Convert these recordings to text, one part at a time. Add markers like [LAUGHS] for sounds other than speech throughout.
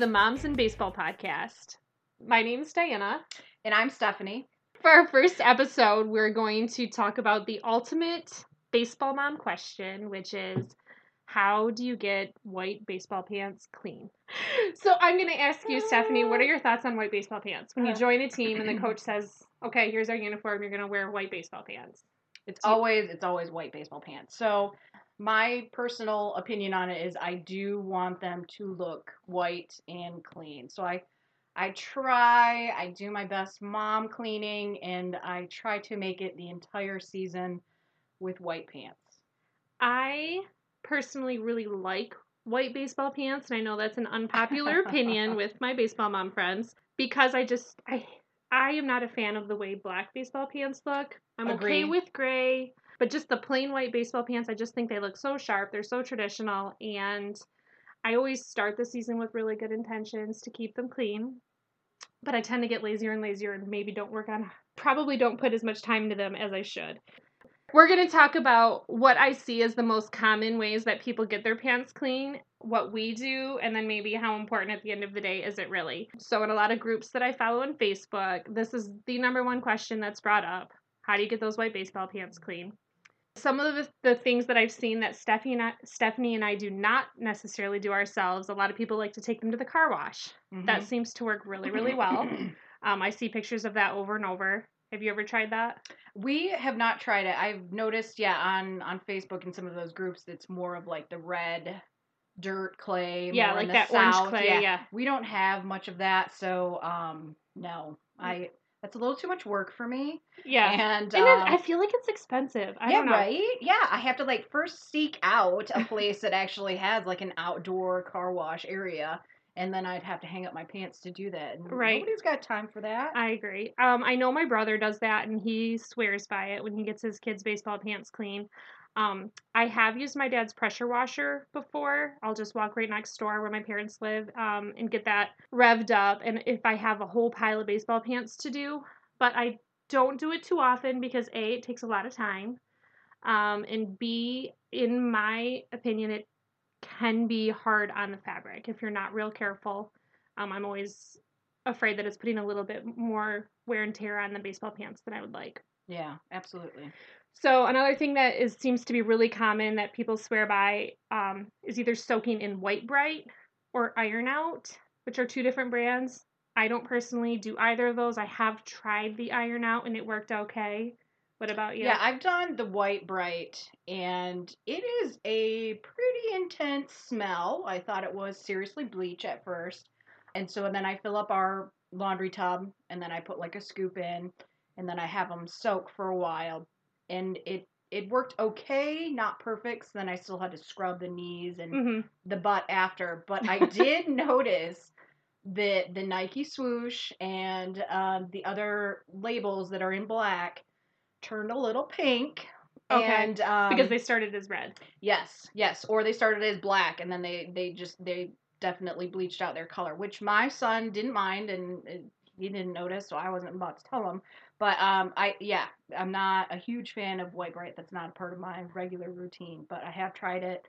to the Moms and Baseball podcast. My name is Diana. And I'm Stephanie. For our first episode, we're going to talk about the ultimate baseball mom question, which is how do you get white baseball pants clean? [LAUGHS] So I'm going to ask you, Stephanie, what are your thoughts on white baseball pants? When you uh-huh. join a team and the coach says, okay, here's our uniform, you're going to wear white baseball pants. It's always it's always white baseball pants. So my personal opinion on it is I do want them to look white and clean. So I I try, I do my best mom cleaning and I try to make it the entire season with white pants. I personally really like white baseball pants, and I know that's an unpopular opinion [LAUGHS] with my baseball mom friends because I just I I am not a fan of the way black baseball pants look. I'm okay with gray, but just the plain white baseball pants, I just think they look so sharp. They're so traditional, and I always start the season with really good intentions to keep them clean. But I tend to get lazier and lazier and maybe don't work on, probably don't put as much time into them as I should. We're going to talk about what I see as the most common ways that people get their pants clean, what we do, and then maybe how important at the end of the day is it really. So, in a lot of groups that I follow on Facebook, this is the number one question that's brought up How do you get those white baseball pants clean? Some of the, the things that I've seen that Stephanie and, I, Stephanie and I do not necessarily do ourselves, a lot of people like to take them to the car wash. That seems to work really, really [CLEARS THROAT] well. Um, I see pictures of that over and over. Have you ever tried that? We have not tried it. I've noticed, yeah, on on Facebook and some of those groups, it's more of like the red dirt clay. Yeah, like that orange south. clay, yeah. we don't have much of that, so um, no, I that's a little too much work for me. Yeah. And, And um, I feel like it's expensive. I yeah, don't know. right. Yeah, I have to like first seek out a place that actually has like an outdoor car wash area, and then I'd have to hang up my pants to do that. And Right. Nobody's got time for that. I agree. Um, I know my brother does that, and he swears by it when he gets his kids' baseball pants clean. Um, I have used my dad's pressure washer before. I'll just walk right next door where my parents live um, and get that revved up. And if I have a whole pile of baseball pants to do, but I don't do it too often because A, it takes a lot of time. Um, and B, in my opinion, it can be hard on the fabric if you're not real careful. Um, I'm always afraid that it's putting a little bit more wear and tear on the baseball pants than I would like. yeah, absolutely. So another thing that is seems to be really common that people swear by um, is either soaking in White Brite or Iron Out, which are two different brands. I don't personally do either of those. I have tried the Iron Out and it worked okay. What about you? Yeah, I've done the White Brite, and it is a pretty intense smell. I thought it was seriously bleach at first, and so then I fill up our laundry tub, and then I put like a scoop in, and then I have them soak for a while, and it it worked okay, not perfect. So then I still had to scrub the knees and hmm the butt after, but I did [LAUGHS] notice that the Nike swoosh and um, the other labels that are in black turned a little pink. Okay, And um, because they started as red. yes, yes, or they started as black and then they they just they definitely bleached out their color, which my son didn't mind and uh, he didn't notice, so I wasn't about to tell him. But um, I yeah, I'm not a huge fan of White Brite. That's not a part of my regular routine, but I have tried it.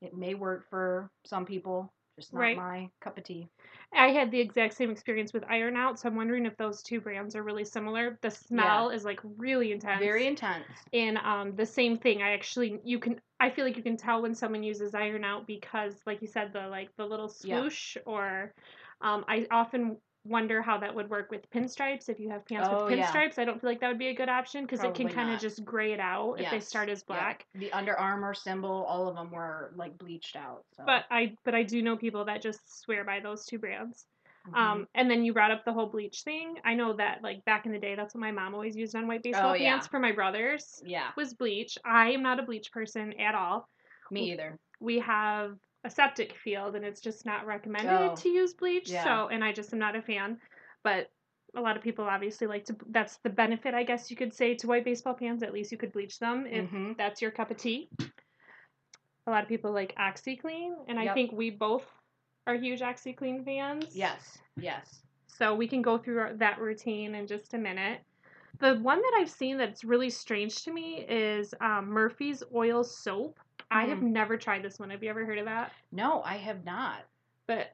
It may work for some people, just not Right. my cup of tea. I had the exact same experience with Iron Out, so I'm wondering if those two brands are really similar. The smell is like really intense. Very intense. and um the same thing i actually you can i feel like you can tell when someone uses iron out because like you said the like the little Yeah. swoosh or um i often wonder how that would work with pinstripes if you have pants Oh, with yeah. pinstripes i don't feel like that would be a good option because it can kind of just gray it out if they start as Yeah. black The Under Armour symbol, all of them were like bleached out. So. but i but i do know people that just swear by those two brands Mhm. um and then you brought up the whole bleach thing i know that like back in the day that's what my mom always used on white baseball Oh, yeah. pants for my brothers yeah, was bleach i am not a bleach person at all me either. we have a septic field and it's just not recommended Oh, to use bleach yeah. so and i just am not a fan but a lot of people obviously like to that's the benefit i guess you could say to white baseball pants at least you could bleach them if Mhm. that's your cup of tea a lot of people like OxiClean and i think we both are huge OxiClean fans Yes, yes. so we can go through that routine in just a minute the one that i've seen that's really strange to me is um, murphy's oil soap i have Mm. never tried this one have you ever heard of that No, I have not. but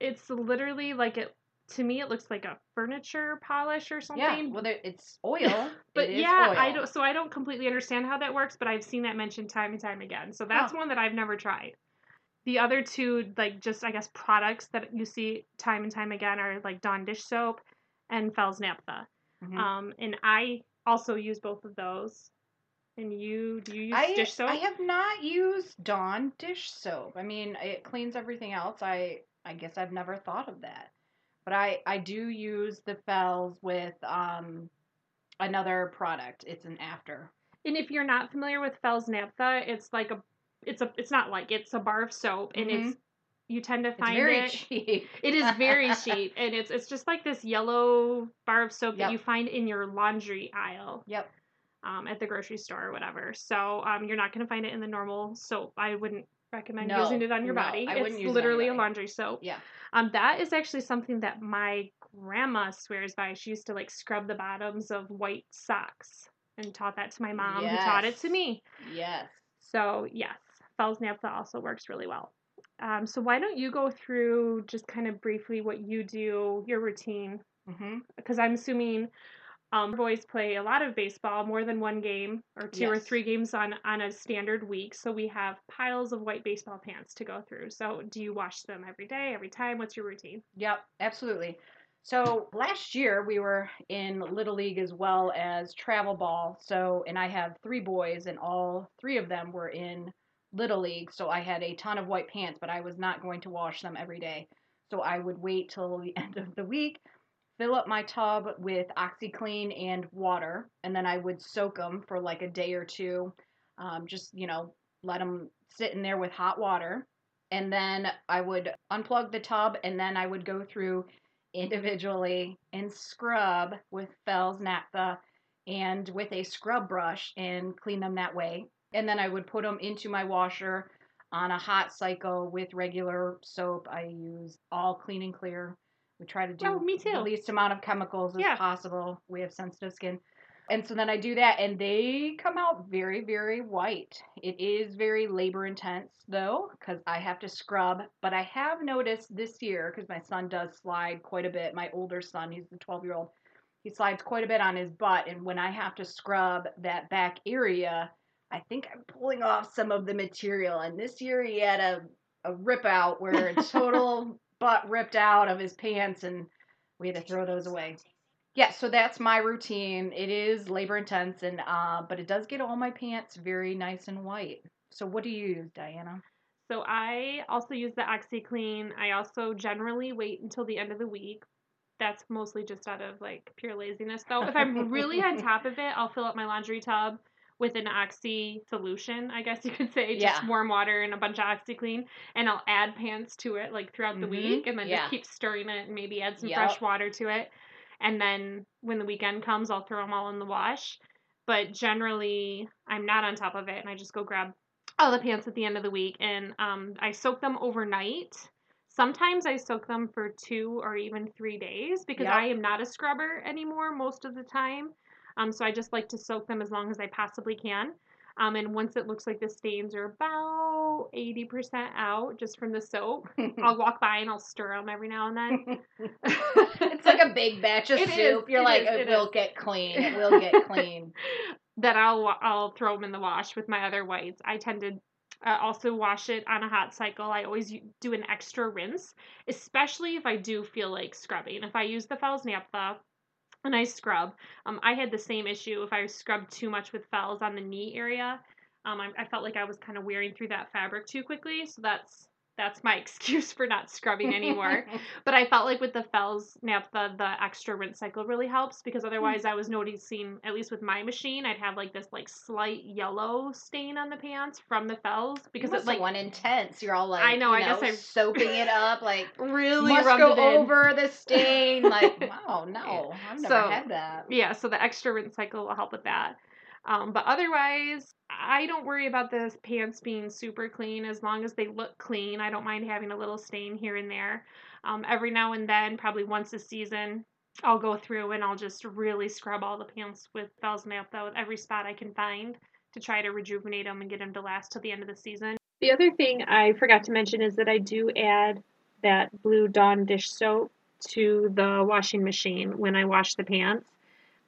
it's literally like it to me it looks like a furniture polish or something. Yeah, well, there- it's oil. [LAUGHS] But It is yeah, oil. I don't. So I don't completely understand how that works, but I've seen that mentioned time and time again. So that's Huh. one that I've never tried. The other two, like just I guess products that you see time and time again, are like Dawn dish soap and Fels-Naptha. Mhm. Um, and I also use both of those. And you do you use I, dish soap? I have not used Dawn dish soap. I mean, it cleans everything else. I I guess I've never thought of that. But I I do use the Fels with um another product. It's an after. And if you're not familiar with Fels-Naptha, it's like a, it's a, it's not like it's a bar of soap, and it's you tend to It's find very it. cheap. [LAUGHS] It is very cheap, and it's it's just like this yellow bar of soap Yep. that you find in your laundry aisle Yep. Um, at the grocery store or whatever. So um, you're not going to find it in the normal soap. I wouldn't recommend No, using it on your no, body. I it's use it literally a laundry soap. Yeah. Um, that is actually something that my grandma swears by. She used to like scrub the bottoms of white socks and taught that to my mom, who taught it to me. Yes. So yes, Fels-Naptha also works really well. Um, so why don't you go through just kind of briefly what you do, your routine, because I'm assuming um, boys play a lot of baseball, more than one game or two or three games on on a standard week. So we have piles of white baseball pants to go through. So do you wash them every day, every time? What's your routine? Yep, absolutely. So last year we were in Little League as well as travel ball. So, and I have three boys, and all three of them were in Little League. So I had a ton of white pants, but I was not going to wash them every day. So I would wait till the [LAUGHS] end of the week, fill up my tub with OxiClean and water, and then I would soak them for like a day or two. Um, just, you know, let them sit in there with hot water. And then I would unplug the tub, and then I would go through individually and scrub with Fels-Naptha and with a scrub brush and clean them that way. And then I would put them into my washer on a hot cycle with regular soap. I use all clean and clear. We try to do Oh, me the too. least amount of chemicals as Yeah. possible. We have sensitive skin. And so then I do that, and they come out very, very white. It is very labor intense, though, because I have to scrub. But I have noticed this year, because my son does slide quite a bit, my older son, he's the 12 year old, he slides quite a bit on his butt. And when I have to scrub that back area, I think I'm pulling off some of the material. And this year he had a, a rip out where a [LAUGHS] total butt ripped out of his pants, and we had to throw those away. Yeah, so that's my routine. It is labor intense, and uh, but it does get all my pants very nice and white. So what do you use, Diana? So I also use the OxiClean. I also generally wait until the end of the week. That's mostly just out of like pure laziness though. If I'm really on [LAUGHS] top of it, I'll fill up my laundry tub with an oxy solution, I guess you [LAUGHS] could say, just Yeah. warm water and a bunch of OxiClean, and I'll add pants to it like throughout the Mhm. week, and then Yeah. just keep stirring it and maybe add some Yep. fresh water to it, and then when the weekend comes, I'll throw them all in the wash. But generally, I'm not on top of it, and I just go grab all the pants at the end of the week, and um, I soak them overnight. Sometimes I soak them for two or even three days because Yep. I am not a scrubber anymore most of the time. Um, so I just like to soak them as long as I possibly can. Um, and once it looks like the stains are about 80% out just from the soap, [LAUGHS] I'll walk by and I'll stir them every now and then. [LAUGHS] it's like a big batch of [LAUGHS] It is, soup. You're it like, is, it, it will is. get clean. It will get clean. that I'll I'll throw them in the wash with my other whites. I tend to uh, also wash it on a hot cycle. I always do an extra rinse, especially if I do feel like scrubbing. If I use the Fels-Naptha and I scrub, um, I had the same issue. If I scrubbed too much with Fels on the knee area, um, I, I felt like I was kind of wearing through that fabric too quickly. So that's that's my [LAUGHS] excuse for not scrubbing anymore. [LAUGHS] But I felt like with the Fels-Naptha, the extra rinse cycle really helps because hmm. otherwise I was noticing, at least with my machine, I'd have like this like slight yellow stain on the pants from the Fels because it's like one intense. You're all like, I know, you I guess I'm soaping it up, like [LAUGHS] really must go over the stain. Like, wow, no, I've never So- had that. Yeah, so the extra rinse cycle will help with that. Um, but otherwise, I don't worry about the pants being super clean as long as they look clean. I don't mind having a little stain here and there. Um, every now and then, probably once a season, I'll go through and I'll just really scrub all the pants with Fels-Naptha with every spot I can find to try to rejuvenate them and get them to last till the end of the season. The other thing I forgot to mention is that I do add that blue Dawn dish soap to the washing machine when I wash the pants.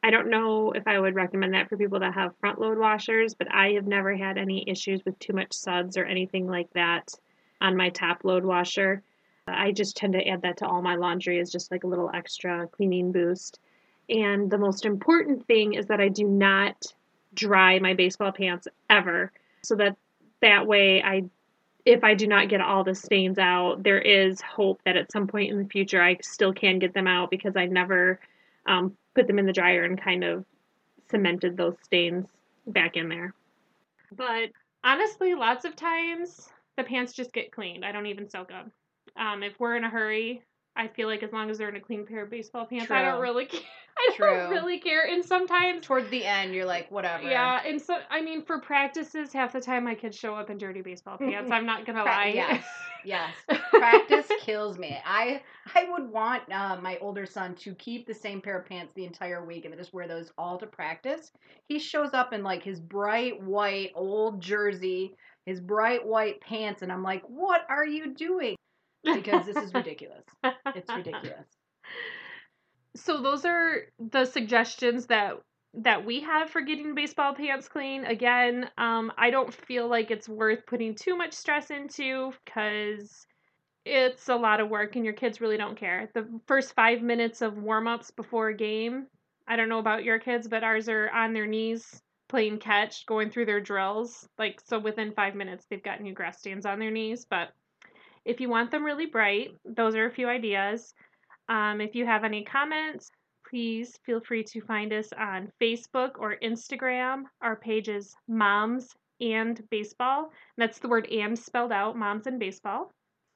I don't know if I would recommend that for people that have front load washers, but I have never had any issues with too much suds or anything like that on my top load washer. I just tend to add that to all my laundry as just like a little extra cleaning boost. And the most important thing is that I do not dry my baseball pants ever so that that way I if I do not get all the stains out, there is hope that at some point in the future I still can get them out because I never um, put them in the dryer and kind of cemented those stains back in there. But honestly, lots of times the pants just get cleaned. I don't even soak them. Um, if we're in a hurry, I feel like as long as they're in a clean pair of baseball pants, I don't really [LAUGHS] care. I True. don't really care. And sometimes Towards the end, you're like, whatever. yeah, and so I mean, for practices, half the time my kids show up in dirty baseball [LAUGHS] pants. I'm not gonna lie. yes, [LAUGHS] yes. Practice [LAUGHS] kills me. I I would want uh, my older son to keep the same pair of pants the entire week and just wear those all to practice. He shows up in like his bright white old jersey, his bright white pants, and I'm like, what are you doing? Because this is ridiculous. It's ridiculous. So those are the suggestions that that we have for getting baseball pants clean. Again, um, I don't feel like it's worth putting too much stress into because it's a lot of work and your kids really don't care. The first five minutes of warm ups before a game, I don't know about your kids, but ours are on their knees playing catch, going through their drills. Like, so within five minutes, they've got new grass stains on their knees. But if you want them really bright, those are a few ideas. Um, if you have any comments, please feel free to find us on Facebook or Instagram. Our page is Moms and Baseball. That's the word and spelled out, Moms and Baseball.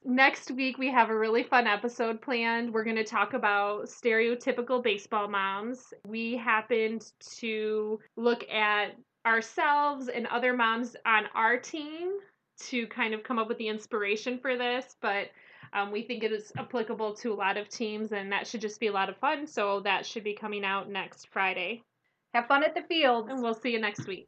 Next week, we have a really fun episode planned. We're going to talk about stereotypical baseball moms. We happened to look at ourselves and other moms on our team to kind of come up with the inspiration for this, but um, we think it is applicable to a lot of teams, and that should just be a lot of fun. So that should be coming out next Friday. Have fun at the field, And we'll see you next week.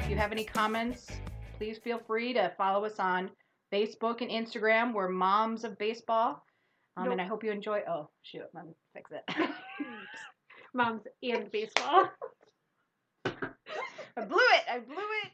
If you have any comments, please feel free to follow us on Facebook and Instagram. We're Moms of Baseball. Um, And I hope you enjoy. Oh, shoot. Let me fix it. [LAUGHS] Moms and baseball. [LAUGHS] I blew it. I blew it.